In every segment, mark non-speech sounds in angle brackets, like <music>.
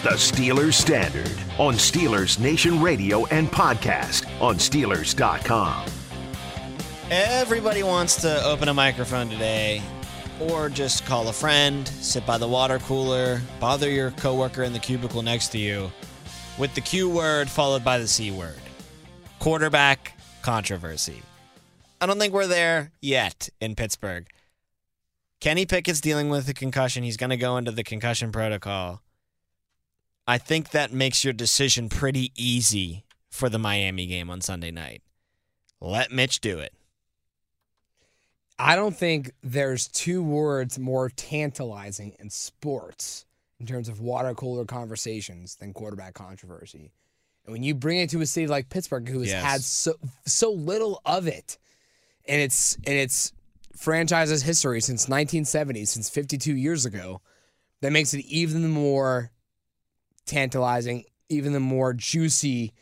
The Steelers Standard on Steelers Nation Radio and podcast on Steelers.com. Everybody wants to open a microphone today or just call a friend, sit by the water cooler, bother your coworker in the cubicle next to you with the Q word followed by the C word. Quarterback controversy. I don't think we're there yet in Pittsburgh. Kenny Pickett's dealing with a concussion. He's going to go into the concussion protocol. I think that makes your decision pretty easy for the Miami game on Sunday night. Let Mitch do it. I don't think there's two words more tantalizing in sports in terms of water cooler conversations than quarterback controversy. And when you bring it to a city like Pittsburgh, who has Yes. had so so little of it, and it's and its franchise's history since 1970, since 52 years ago, that makes it even more tantalizing, even the more juicy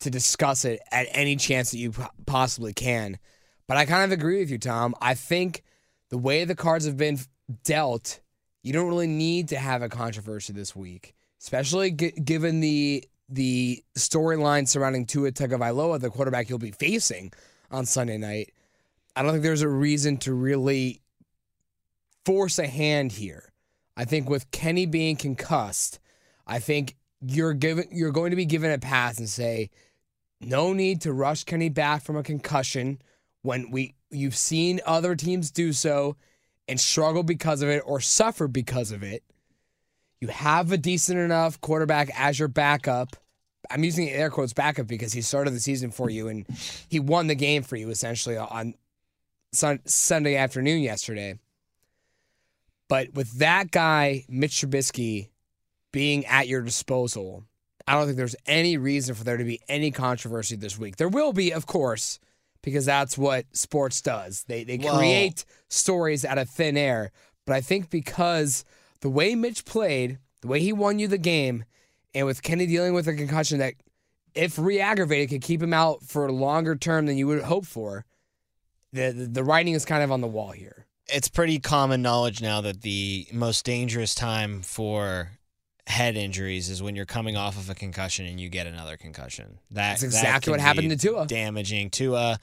to discuss it at any chance that you possibly can. But I kind of agree with you, Tom. I think the way the cards have been dealt, you don't really need to have a controversy this week, especially g- given the the storyline surrounding Tua Tagovailoa, the quarterback you'll be facing on Sunday night. I don't think there's a reason to really force a hand here. I think with Kenny being concussed, I think you're given you're going to be given a pass and say, no need to rush Kenny back from a concussion when we you've seen other teams do so and struggle because of it or suffer because of it. You have a decent enough quarterback as your backup. I'm using air quotes backup because he started the season for you and he won the game for you essentially on sun, Sunday afternoon yesterday. But with that guy, Mitch Trubisky, being at your disposal, I don't think there's any reason for there to be any controversy this week. There will be, of course, because that's what sports does. They they create stories out of thin air. But I think because the way Mitch played, the way he won you the game, and with Kenny dealing with a concussion that, if re-aggravated, could keep him out for a longer term than you would hope for, the, the the writing is kind of on the wall here. it's pretty common knowledge now that the most dangerous time for head injuries is when you're coming off of a concussion and you get another concussion. That, That's exactly can what happened to Tua. Damaging Tua,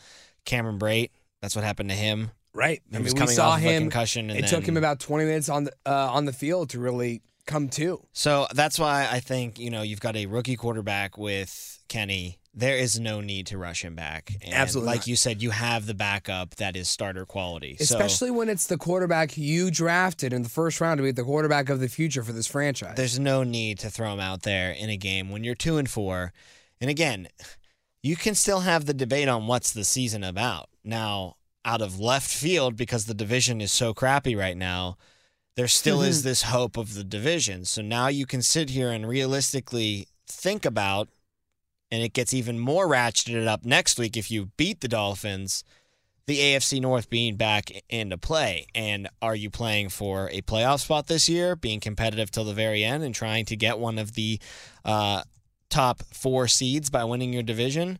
Cameron Brait. That's what happened to him. Right. He I was mean, we coming saw off of a him. concussion and it took him about 20 minutes on the uh, on the field to really come to. So that's why I think you know you've got a rookie quarterback with Kenny. There is no need to rush him back. And Absolutely like not. you said, you have the backup that is starter quality. So Especially when it's the quarterback you drafted in the first round to be the quarterback of the future for this franchise. there's no need to throw him out there in a game when you're two and four. And again, you can still have the debate on what's the season about. Now, out of left field, because the division is so crappy right now, there still is Mm-hmm. this hope of the division. So now you can sit here and realistically think about, and it gets even more ratcheted up next week if you beat the Dolphins, the AFC North being back into play. And are you playing for a playoff spot this year, being competitive till the very end and trying to get one of the uh, top four seeds by winning your division?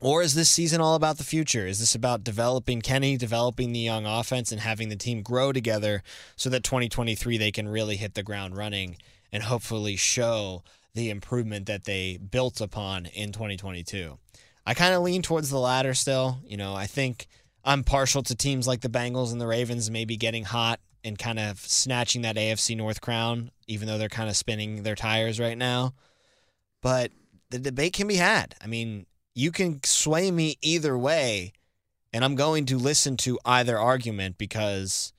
Or- is this season all about the future? Is this about developing Kenny, developing the young offense, and having the team grow together so that 2023 they can really hit the ground running and hopefully show the improvement that they built upon in 2022? I kind of lean towards the latter still. You know, I think I'm partial to teams like the Bengals and the Ravens maybe getting hot and kind of snatching that AFC North crown, even though they're kind of spinning their tires right now. But the debate can be had. I mean, you can sway me either way, and I'm going to listen to either argument because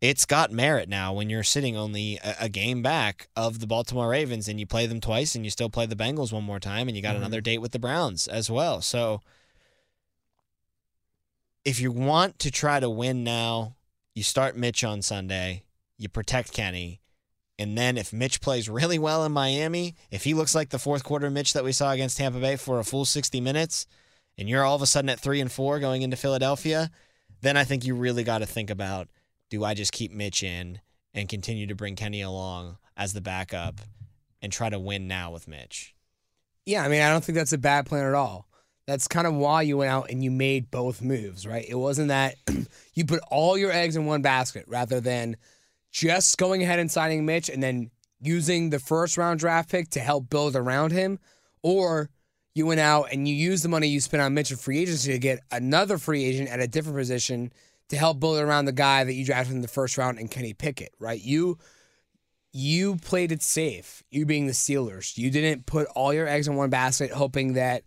it's got merit now when you're sitting only a, a, game back of the Baltimore Ravens and you play them twice and you still play the Bengals one more time and you got mm-hmm. another date with the Browns as well. So if you want to try to win now, you start Mitch on Sunday, you protect Kenny, and then if Mitch plays really well in Miami, if he looks like the fourth quarter Mitch that we saw against Tampa Bay for a full 60 minutes, and you're all of a sudden at three and four going into Philadelphia, then I think you really got to think about do I just keep Mitch in and continue to bring Kenny along as the backup and try to win now with Mitch? Yeah, I mean, I don't think that's a bad plan at all. That's kind of why you went out and you made both moves, right? It wasn't that <clears throat> you put all your eggs in one basket rather than just going ahead and signing Mitch and then using the first round draft pick to help build around him, or you went out and you used the money you spent on Mitch in free agency to get another free agent at a different position to help build around the guy that you drafted in the first round and Kenny Pickett, right? You you played it safe, you being the Steelers. You didn't put all your eggs in one basket hoping that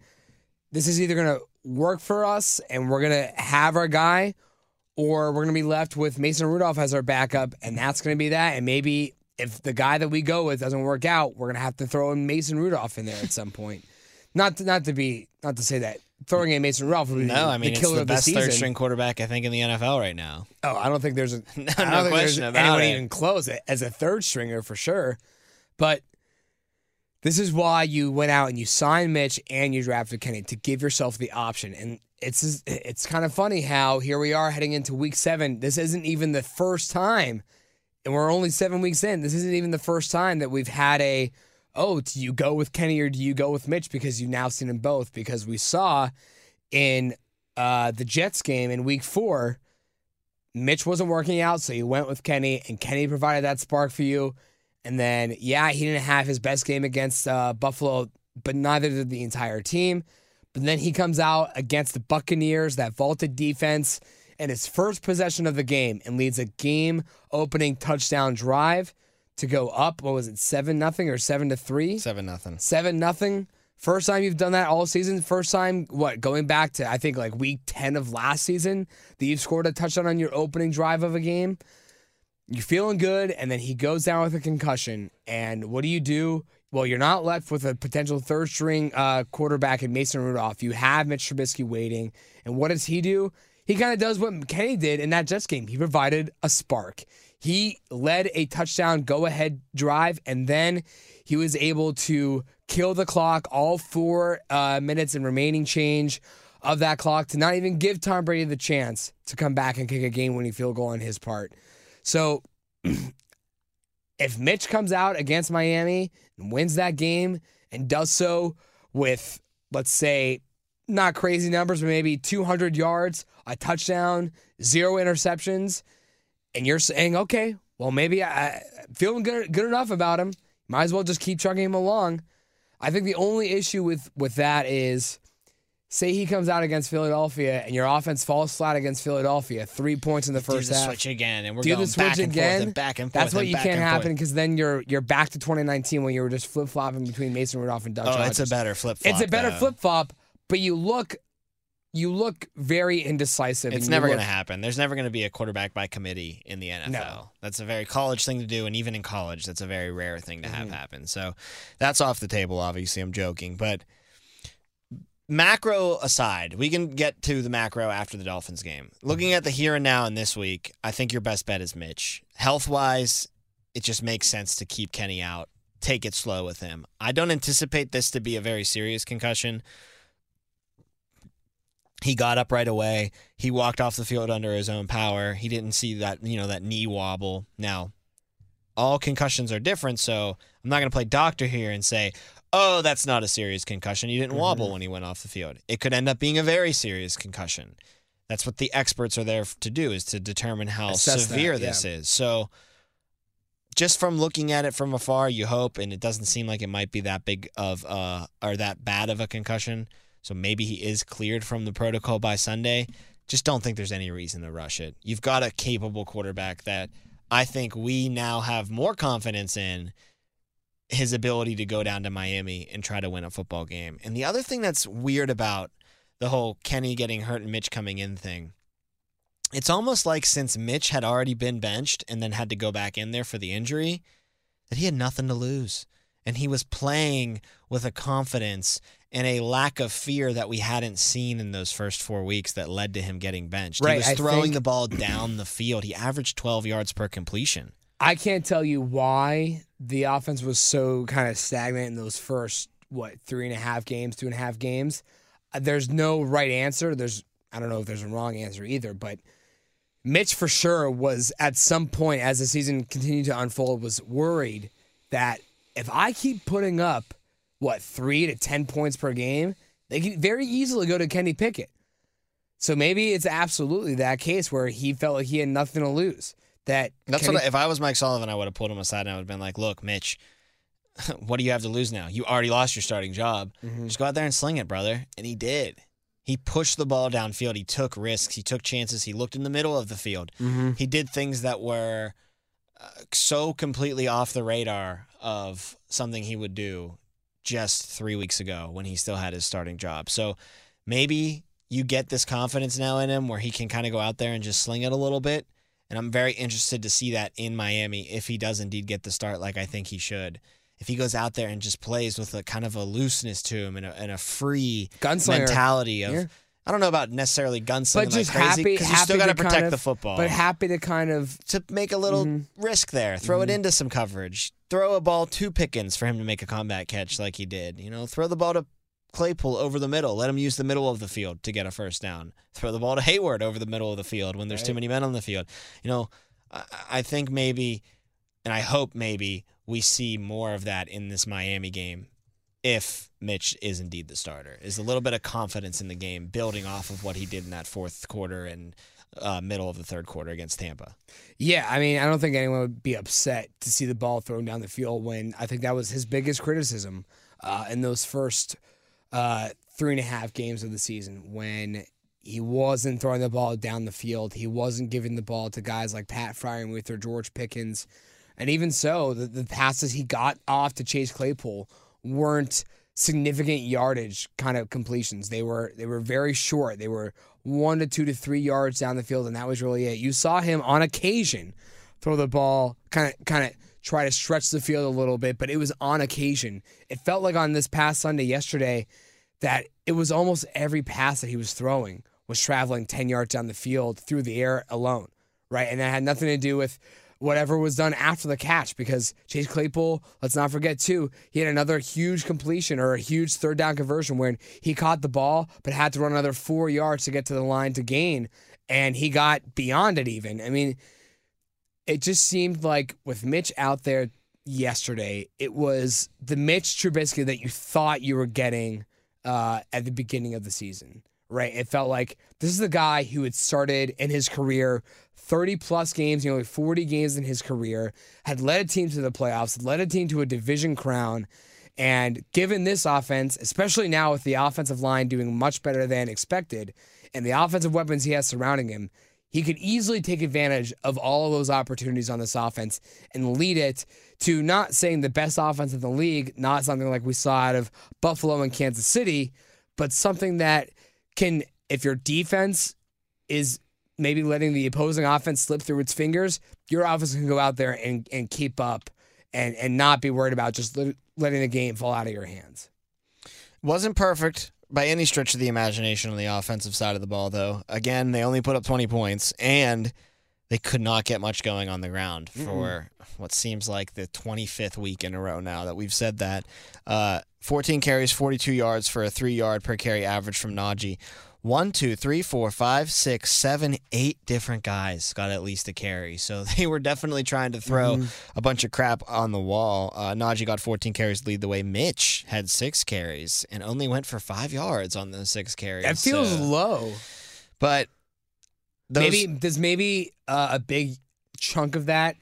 this is either to work for us and we're to have our guy or we're going to be left with Mason Rudolph as our backup, and that's going to be that. And maybe if the guy that we go with doesn't work out, we're going to have to throw in Mason Rudolph in there at some point. Not to, not to be not to say that throwing in Mason Rudolph would be no, I mean the killer it's the best the third string quarterback I think in the NFL right now. Oh, I don't think there's a <laughs> no, no question about anyone it. even close as a third stringer for sure. But this is why you went out and you signed Mitch and you drafted Kenny to give yourself the option. And it's it's kind of funny how here we are heading into week seven. This isn't even the first time, and we're only seven weeks in. This isn't even the first time that we've had a oh, do you go with Kenny or do you go with Mitch because you've now seen them both? Because we saw in uh, the Jets game in week four, Mitch wasn't working out, so you went with Kenny, and Kenny provided that spark for you. And then, yeah, he didn't have his best game against uh, Buffalo, but neither did the entire team. But then he comes out against the Buccaneers, that vaulted defense, and his first possession of the game and leads a game opening touchdown drive to go up. What was it, seven nothing or seven to three? Seven nothing. Seven nothing. First time you've done that all season. First time, what, going back to, I think, like week 10 of last season, that you've scored a touchdown on your opening drive of a game. You're feeling good, and then he goes down with a concussion. And what do you do? Well, you're not left with a potential third string uh, quarterback in Mason Rudolph. You have Mitch Trubisky waiting. And what does he do? He kind of does what Kenny did in that Jets game. He provided a spark. He led a touchdown go ahead drive, and then he was able to kill the clock, all four uh, minutes and remaining change of that clock, to not even give Tom Brady the chance to come back and kick a game winning field goal on his part. So <clears throat> if Mitch comes out against Miami and wins that game and does so with, let's say, not crazy numbers, but maybe 200 yards, a touchdown, zero interceptions, and you're saying, okay, well, maybe I, feeling good, good enough about him. Might as well just keep chugging him along. I think the only issue with with that is say he comes out against Philadelphia and your offense falls flat against Philadelphia, three points in the first Do the half. switch again, and we're Do going the switch back and again. forth and back and forth. That's what you can't happen because then you're you're back to 2019 when you were just flip flopping between Mason Rudolph and Duck. Oh, it's a better flip flop. It's a better flip flop, but you look you look very indecisive. It's never going to happen. There's never going to be a quarterback by committee in the NFL. No. That's a very college thing to do, and even in college, that's a very rare thing to have Mm-hmm. happen. So that's off the table. Obviously, I'm joking, but macro aside, we can get to the macro after the Dolphins game. Looking mm-hmm. at the here and now in this week, I think your best bet is Mitch. Health wise, it just makes sense to keep Kenny out. Take it slow with him. I don't anticipate this to be a very serious concussion. He got up right away. He walked off the field under his own power. He didn't see that, you know, that knee wobble. Now, all concussions are different, so I'm not going to play doctor here and say, "Oh, that's not a serious concussion. He didn't wobble when he went off the field." It could end up being a very serious concussion. That's what the experts are there to do is to determine how Assess that, severe yeah. this is. So, just from looking at it from afar, you hope, and it doesn't seem like it might be that big of uh or that bad of a concussion. So maybe he is cleared from the protocol by Sunday. Just don't think there's any reason to rush it. You've got a capable quarterback that I think we now have more confidence in his ability to go down to Miami and try to win a football game. And the other thing that's weird about the whole Kenny getting hurt and Mitch coming in thing, it's almost like since Mitch had already been benched and then had to go back in there for the injury, that he had nothing to lose. And he was playing with a confidence and a lack of fear that we hadn't seen in those first four weeks that led to him getting benched. Right, he was throwing think- the ball down the field. He averaged 12 yards per completion. I can't tell you why the offense was so kind of stagnant in those first what three and a half games, two and a half games. Uh, There's no right answer. There's I don't know if there's a wrong answer either, but Mitch for sure was at some point as the season continued to unfold was worried that if I keep putting up what three to ten points per game, they could very easily go to Kenny Pickett. So maybe it's absolutely that case where he felt like he had nothing to lose. That That's what I, if I was Mike Sullivan, I would have pulled him aside and I would have been like, "Look, Mitch, <laughs> what do you have to lose now? You already lost your starting job. Just go out there and sling it, brother." And he did. He pushed the ball downfield. He took risks. He took chances. He looked in the middle of the field. He did things that were uh, so completely off the radar of something he would do just three weeks ago when he still had his starting job. So maybe you get this confidence now in him where he can kind of go out there and just sling it a little bit. And I'm very interested to see that in Miami if he does indeed get the start like I think he should. If he goes out there and just plays with a kind of a looseness to him and a, and a free Gunslinger. mentality of, Yeah. I don't know about necessarily gunslinging but just like crazy happy, because you still got to kind protect of- the football But happy to kind of to make a little Mm-hmm. risk there. Throw it into some coverage. Throw a ball to Pickens for him to make a combat catch like he did. You know, throw the ball to Claypool over the middle. Let him use the middle of the field to get a first down. Throw the ball to Hayward over the middle of the field when there's too many men on the field. You know, I, I think maybe, and I hope maybe we see more of that in this Miami game. If Mitch is indeed the starter, is a little bit of confidence in the game, building off of what he did in that fourth quarter and uh, middle of the third quarter against Tampa. Yeah, I mean, I don't think anyone would be upset to see the ball thrown down the field when I think that was his biggest criticism uh, in those first uh, three and a half games of the season when he wasn't throwing the ball down the field. He wasn't giving the ball to guys like Pat Freiermuth or George Pickens. And even so, the, the passes he got off to Chase Claypool weren't significant yardage kind of completions. They were they were very short. They were one to two to three yards down the field, and that was really it. You saw him on occasion throw the ball, kind of kind of try to stretch the field a little bit, but it was on occasion. It felt like on this past Sunday yesterday that it was almost every pass that he was throwing was traveling 10 yards down the field through the air alone, right? And that had nothing to do with whatever was done after the catch because Chase Claypool, let's not forget too, he had another huge completion or a huge third down conversion where he caught the ball but had to run another 4 yards to get to the line to gain and he got beyond it even. I mean, it just seemed like with Mitch out there yesterday, it was the Mitch Trubisky that you thought you were getting uh, at the beginning of the season, right? It felt like this is the guy who had started in his career 30 plus games, know, 40 games in his career, had led a team to the playoffs, led a team to a division crown. And given this offense, especially now with the offensive line doing much better than expected and the offensive weapons he has surrounding him, he could easily take advantage of all of those opportunities on this offense and lead it to not saying the best offense in the league, not something like we saw out of Buffalo and Kansas City, but something that can, if your defense is maybe letting the opposing offense slip through its fingers, your offense can go out there and, and keep up and, and not be worried about just letting the game fall out of your hands. Wasn't perfect by any stretch of the imagination on the offensive side of the ball, though. Again, they only put up 20 points, and they could not get much going on the ground for what seems like the 25th week in a row now that we've said that. Uh, 14 carries, 42 yards for a three yard per carry average from Najee. One, two, three, four, five, six, seven, eight different guys got at least a carry. So <laughs> they were definitely trying to throw a bunch of crap on the wall. Uh, Najee got 14 carries, to lead the way. Mitch had six carries and only went for five yards on those six carries. That feels So- low. but those, maybe does maybe uh, a big chunk of that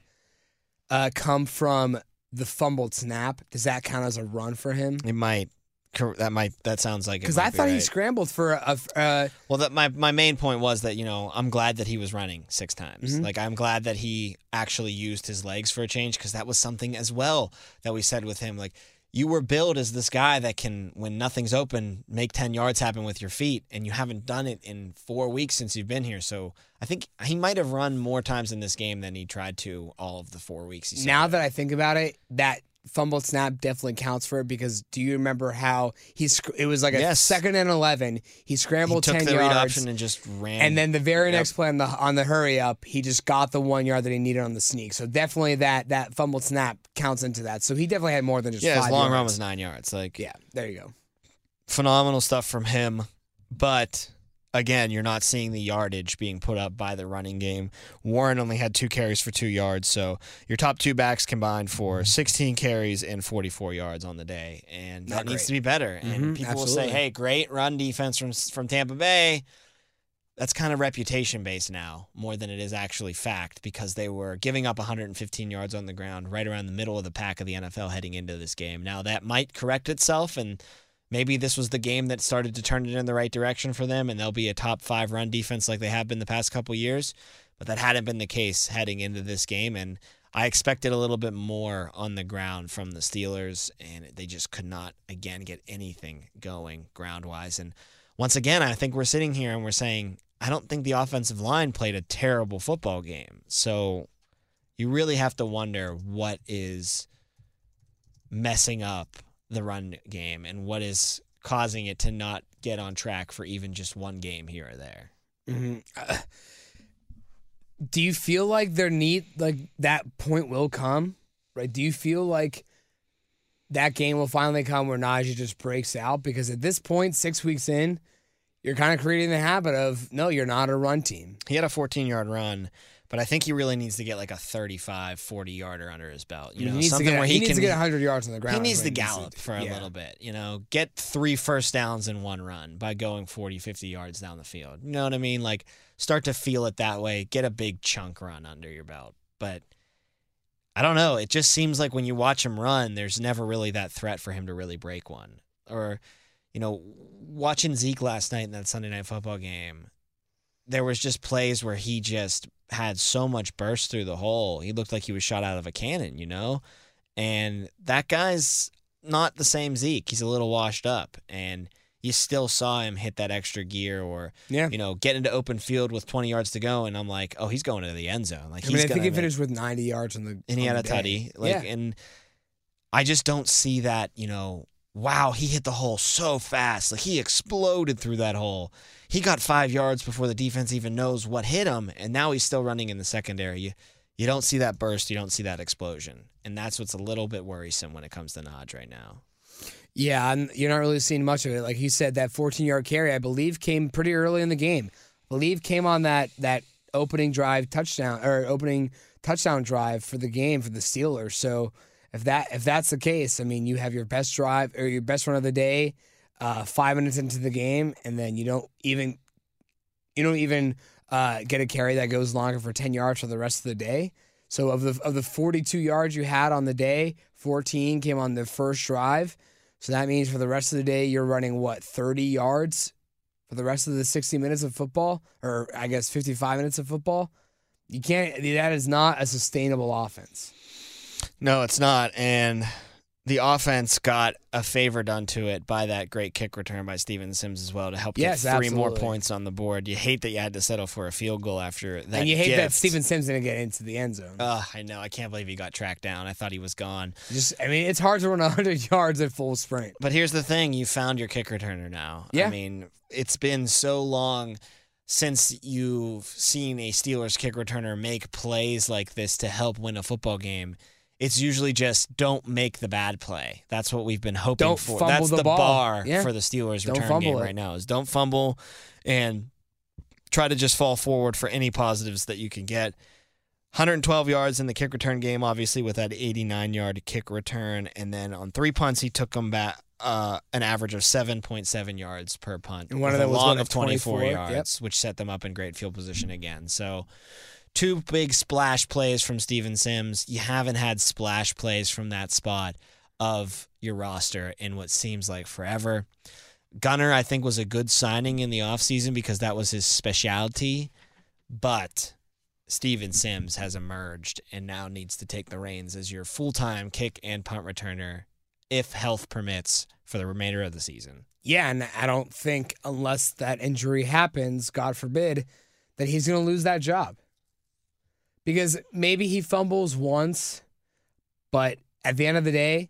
uh, come from the fumbled snap? Does that count as a run for him? it might That might that sounds like it Because I thought he scrambled for a. uh, Well, that my my main point was that you know I'm glad that he was running six times. Mm-hmm. Like I'm glad that he actually used his legs for a change because that was something as well that we said with him. Like you were billed as this guy that can, when nothing's open, make ten yards happen with your feet, and you haven't done it in four weeks since you've been here. So I think he might have run more times in this game than he tried to all of the four weeks. Now that I think about it, that fumbled snap definitely counts for it because do you remember how he? sc- It was like a Yes. second and eleven. He he scrambled the read yards. option and just ran. And then the very Yep. next play on the on the hurry up, he just got the one yard that he needed on the sneak. So definitely that that fumbled snap counts into that. So he definitely had more than just yeah, his long run was nine yards. Like Yeah, there you go. phenomenal stuff from him. But again, you're not seeing the yardage being put up by the running game. Warren only had two carries for two yards, so your top two backs combined for 16 carries and 44 yards on the day, and that Not needs to be better. And Mhm, people will say, "Hey, great run defense from from Tampa Bay." That's kind of reputation based now, more than it is actually fact, because they were giving up 115 yards on the ground right around the middle of the pack of the NFL heading into this game. Now that might correct itself, and maybe this was the game that started to turn it in the right direction for them, and they'll be a top five run defense like they have been the past couple years. But that hadn't been the case heading into this game, and I expected a little bit more on the ground from the Steelers, and they just could not again get anything going ground wise. And once again, I think we're sitting here and we're saying, I don't think the offensive line played a terrible football game. So you really have to wonder what is messing up the run game and what is causing it to not get on track for even just one game here or there. hmm <sighs> do you feel like there need like that point will come? Right? Do you feel like that game will finally come where Najee just breaks out? Because at this point, six weeks in, you're kind of creating the habit of no, you're not a run team. He had a 14 yard run, but I think he really needs to get like a 35, 40 yarder under his belt. You know, he needs to something get, where he, he, needs can to get 100 yards on the ground. he needs to gallop for a Yeah. little bit, you know, get three first downs in one run by going 40, 50 yards down the field. You know what I mean? Like start to feel it that way, get a big chunk run under your belt. But I don't know. It just seems like when you watch him run, there's never really that threat for him to really break one. Or, you know, watching Zeke last night in that Sunday night football game, there was just plays where he just had so much burst through the hole. He looked like he was shot out of a cannon, you know? And that guy's not the same Zeke. He's a little washed up. And you still saw him hit that extra gear or, Yeah. you know, get into open field with 20 yards to go. And I'm like, oh, he's going to the end zone. Like, I mean, I think he finished with 90 yards on the. and he had a tutty. Like, yeah. and I just don't see that. You know, wow, he hit the hole so fast. Like he exploded through that hole. He got five yards before the defense even knows what hit him, and now he's still running in the secondary. You, you don't see that burst. You don't see that explosion, and that's what's a little bit worrisome when it comes to Naj right now. Yeah, and you're not really seeing much of it. Like you said, that 14 yard carry, I believe, came pretty early in the game. I believe came on that that opening drive touchdown or opening touchdown drive for the game for the Steelers. So if that if that's the case, I mean, you have your best drive or your best run of the day, uh, five minutes into the game, and then you don't even you don't even uh, get a carry that goes longer for 10 yards for the rest of the day. So of the of the 42 yards you had on the day, 14 came on the first drive. So that means for the rest of the day, you're running what, 30 yards for the rest of the 60 minutes of football, or I guess 55 minutes of football? You can't, that is not a sustainable offense. No, it's not. And the offense got a favor done to it by that great kick return by Steven Sims as well to help Yes, get three more points on the board. You hate that you had to settle for a field goal after that. and you hate that gift. Steven Sims didn't get into the end zone. Ugh, I know. I can't believe he got tracked down. I thought he was gone. Just, I mean, it's hard to run 100 <laughs> yards at full sprint. But here's the thing: you found your kick returner now. Yeah. I mean, it's been so long since you've seen a Steelers kick returner make plays like this to help win a football game. It's usually just don't make the bad play. That's what we've been hoping Don't for. fumble That's the the ball. bar Yeah. for the Steelers Don't return game it. right now. Is don't fumble and try to just fall forward for any positives that you can get. 112 yards in the kick return game, obviously with that 89 yard kick return, and then on three punts he took them back uh, an average of 7.7 yards per punt, And one of them was long of 24 24? Yep. yards, which set them up in great field position again. So. Two big splash plays from Steven Sims. You haven't had splash plays from that spot of your roster in what seems like forever. Gunner, I think, was a good signing in the offseason because that was his specialty. But Steven Sims has emerged and now needs to take the reins as your full time kick and punt returner, if health permits, for the remainder of the season. Yeah, and I don't think unless that injury happens, God forbid, that he's going to lose that job. Because maybe he fumbles once, but at the end of the day,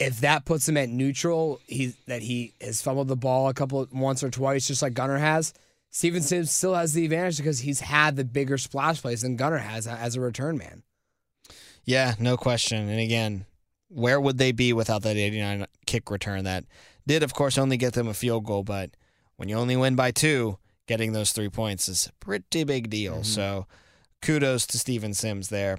if that puts him at neutral, he that he has fumbled the ball a couple once or twice, just like Gunner has. Steven Sims still has the advantage because he's had the bigger splash plays than Gunner has as a return man. Yeah, no question. And again, where would they be without that 89 kick return that did, of course, only get them a field goal? But when you only win by two, getting those three points is a pretty big deal. Mm-hmm. So kudos to Steven Sims there.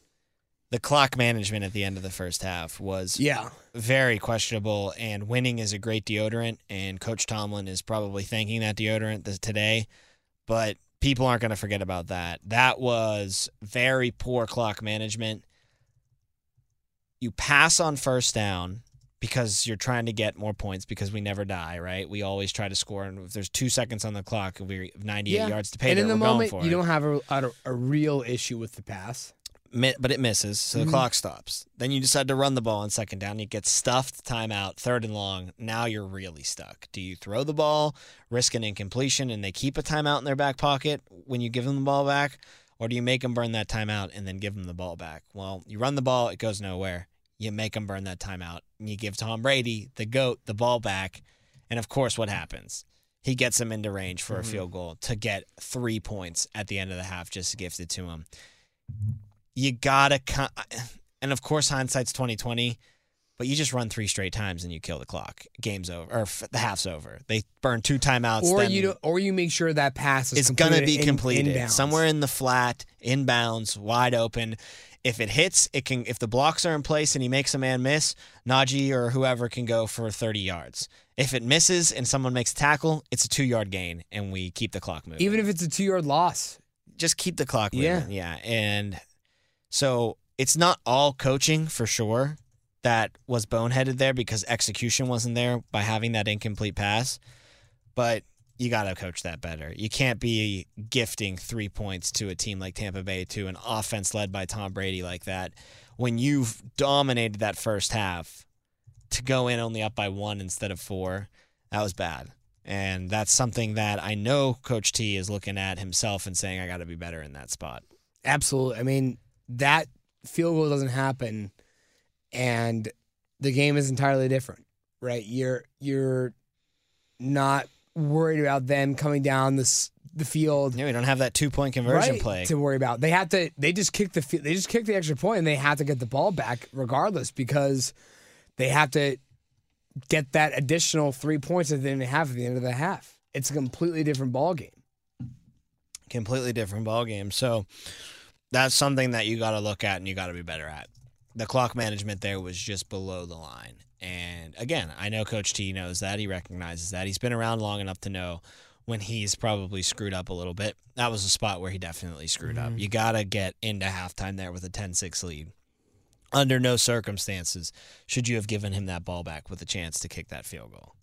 the clock management at the end of the first half was yeah very questionable. And winning is a great deodorant, and Coach Tomlin is probably thanking that deodorant today. But people aren't going to forget about that. That was very poor clock management. You pass on first down because you're trying to get more points because we never die, right? We always try to score, and if there's two seconds on the clock, we're 98 yeah. yards to pay. And in the moment, you it. don't have a, a, a real issue with the pass but it misses, so the mm-hmm. clock stops. Then you decide to run the ball on second down. You get stuffed, timeout, third and long. Now you're really stuck. Do you throw the ball, risk an incompletion, and they keep a timeout in their back pocket when you give them the ball back? Or do you make them burn that timeout and then give them the ball back? Well, you run the ball, it goes nowhere. You make them burn that timeout, and you give Tom Brady, the GOAT, the ball back. And of course, what happens? He gets him into range for mm-hmm. a field goal to get three points at the end of the half just gifted to him you gotta, and of course hindsight's twenty twenty, but you just run three straight times and you kill the clock. Game's over, or the half's over. They burn two timeouts, or you or you make sure that pass is gonna be in, completed somewhere in the flat, inbounds, wide open. If it hits, it can. If the blocks are in place and he makes a man miss, Najee or whoever can go for thirty yards. If it misses and someone makes a tackle, it's a two yard gain and we keep the clock moving. Even if it's a two yard loss, just keep the clock moving. Yeah, yeah, and so it's not all coaching for sure that was boneheaded there because execution wasn't there by having that incomplete pass. But you got to coach that better. You can't be gifting three points to a team like Tampa Bay to an offense led by Tom Brady like that when you've dominated that first half to go in only up by one instead of four. That was bad. And that's something that I know Coach T is looking at himself and saying, I got to be better in that spot. Absolutely. I mean, that field goal doesn't happen and the game is entirely different, right? You're you're not worried about them coming down this the field. Yeah, we don't have that two point conversion right, play to worry about. They have to. They just kick the. They just kick the extra point, and they have to get the ball back regardless because they have to get that additional three points that they didn't have at the end of the half. It's a completely different ball game. Completely different ball game. So that's something that you got to look at and you got to be better at. The clock management there was just below the line. And again, I know Coach T knows that. He recognizes that. He's been around long enough to know when he's probably screwed up a little bit. That was a spot where he definitely screwed mm-hmm. up. You got to get into halftime there with a 10 6 lead. Under no circumstances should you have given him that ball back with a chance to kick that field goal.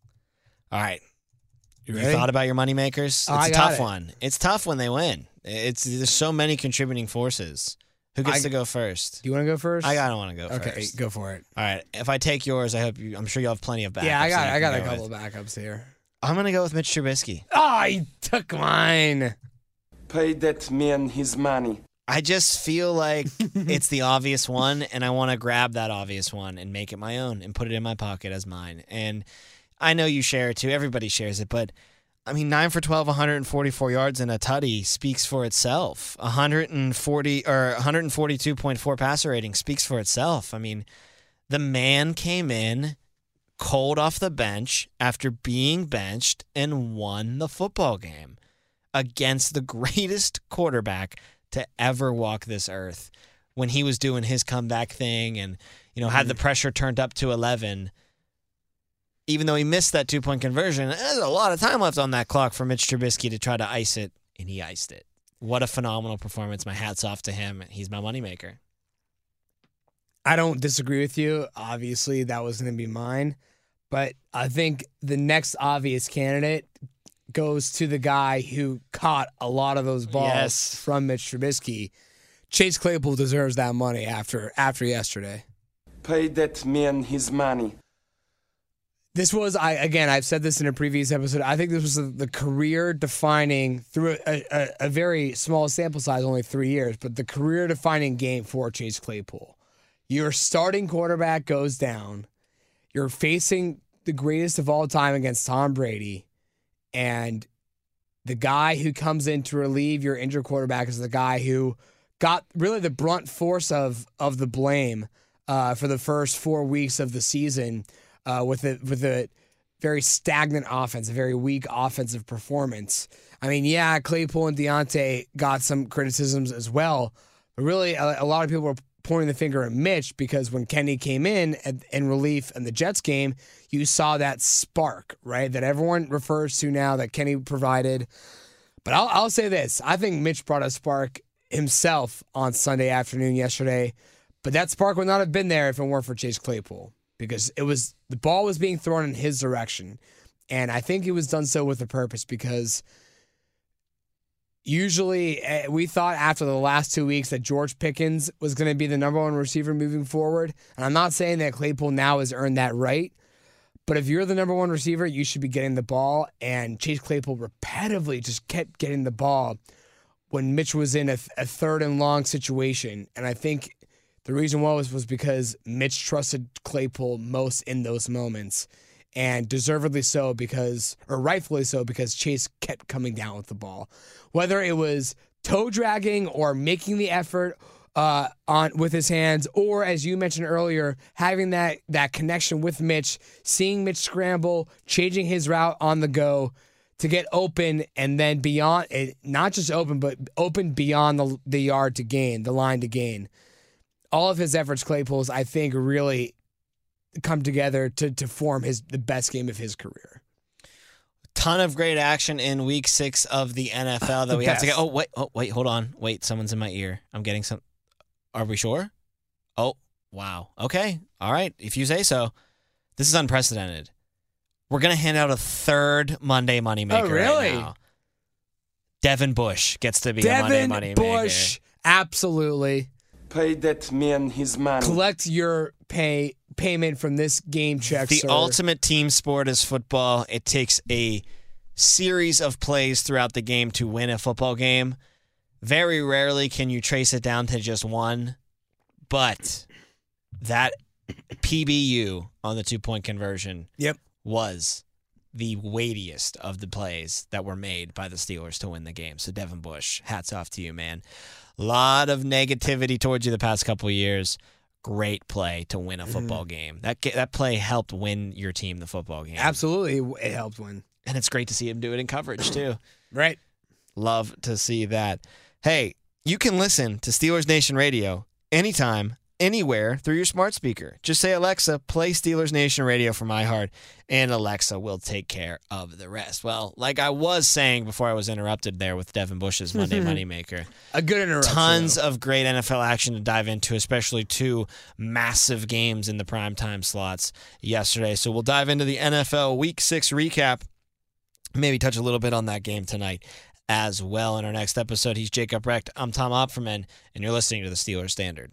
All right. You, you thought about your moneymakers? Oh, it's a tough it. one. It's tough when they win. It's there's so many contributing forces. Who gets I- to go first? Do you want to go first? I don't want to go Okay, first. go for it. All right. If I take yours, I hope you. I'm sure you'll have plenty of backups. yeah, I got I got can a couple with. of backups here. I'm gonna go with Mitch Trubisky. Oh, he took mine. Pay that man his money. I just feel like <laughs> it's the obvious one, and I want to grab that obvious one and make it my own and put it in my pocket as mine. And I know you share it too. Everybody shares it, but I mean, nine for 12, 144 yards and a tutty speaks for itself. 140 or 142.4 passer rating speaks for itself. I mean, the man came in cold off the bench after being benched and won the football game against the <laughs> greatest quarterback to ever walk this earth when he was doing his comeback thing and you know had the mm. pressure turned up to 11 even though he missed that two point conversion there's a lot of time left on that clock for Mitch Trubisky to try to ice it and he iced it what a phenomenal performance my hats off to him he's my moneymaker I don't disagree with you. Obviously, that was going to be mine. But I think the next obvious candidate goes to the guy who caught a lot of those balls Yes. from Mitch Trubisky. Chase Claypool deserves that money after after yesterday. Pay that man his money. This was I again. I've said this in a previous episode. I think this was the, the career defining through a, a, a very small sample size, only three years, but the career defining game for Chase Claypool. Your starting quarterback goes down. You're facing the greatest of all time against Tom Brady, and the guy who comes in to relieve your injured quarterback is the guy who got really the brunt force of of the blame uh, for the first four weeks of the season uh, with a with a very stagnant offense, a very weak offensive performance. I mean, yeah, Claypool and Diontae got some criticisms as well, but really a, a lot of people were pointing the finger at Mitch because when Kenny came in at, in relief in the Jets game, you saw that spark, right? That everyone refers to now that Kenny provided. But I'll, I'll say this I think Mitch brought a spark himself on Sunday afternoon yesterday, but that spark would not have been there if it weren't for Chase Claypool because it was the ball was being thrown in his direction. And I think it was done so with a purpose because usually eh, we thought after the last two weeks that George Pickens was going to be the number one receiver moving forward. And I'm not saying that Claypool now has earned that right. But if you're the number one receiver, you should be getting the ball. And Chase Claypool repetitively just kept getting the ball when Mitch was in a, a third and long situation. And I think the reason was was because Mitch trusted Claypool most in those moments. And deservedly so because, or rightfully so, because Chase kept coming down with the ball. Whether it was toe dragging or making the effort uh, on with his hands, or as you mentioned earlier, having that that connection with Mitch, seeing Mitch scramble, changing his route on the go to get open, and then beyond it, not just open, but open beyond the the yard to gain, the line to gain. All of his efforts, Claypool's, I think, really come together to to form his the best game of his career. ton of great action in week six of the NFL that <laughs> The we have to get. best. Oh wait, oh wait, hold on, wait, someone's in my ear. I'm getting some. Are we sure? Oh wow. Okay, all right. If you say so, this is unprecedented. We're gonna hand out a third Monday moneymaker. Oh, really? Right now. Devin Bush gets to be a Monday Devin moneymaker. Bush, absolutely. Pay that man his money. Collect your pay payment from this game check. The sir. ultimate team sport is football. It takes a series of plays throughout the game to win a football game. Very rarely can you trace it down to just one, but that PBU on the two point conversion Yep. was the weightiest of the plays that were made by the Steelers to win the game. So Devin Bush, hats off to you, man. A lot of negativity towards you the past couple of years. Great play to win a mm-hmm. football game. That that play helped win your team the football game. Absolutely, it helped win. And it's great to see him do it in coverage too. <clears throat> Right. Love to see that. Hey, you can listen to Steelers Nation Radio anytime, anywhere through your smart speaker. Just say, Alexa, play Steelers Nation Radio from iHeart, and Alexa will take care of the rest. Well, like I was saying before I was interrupted there with Devin Bush's Monday <laughs> Moneymaker, A good interruption. tons though. of great NFL action to dive into, especially two massive games in the primetime slots yesterday. So we'll dive into the NFL Week 6 recap maybe touch a little bit on that game tonight. as well. In our next episode, he's Jacob Recht. I'm Tom Opferman, and you're listening to the Steelers Standard.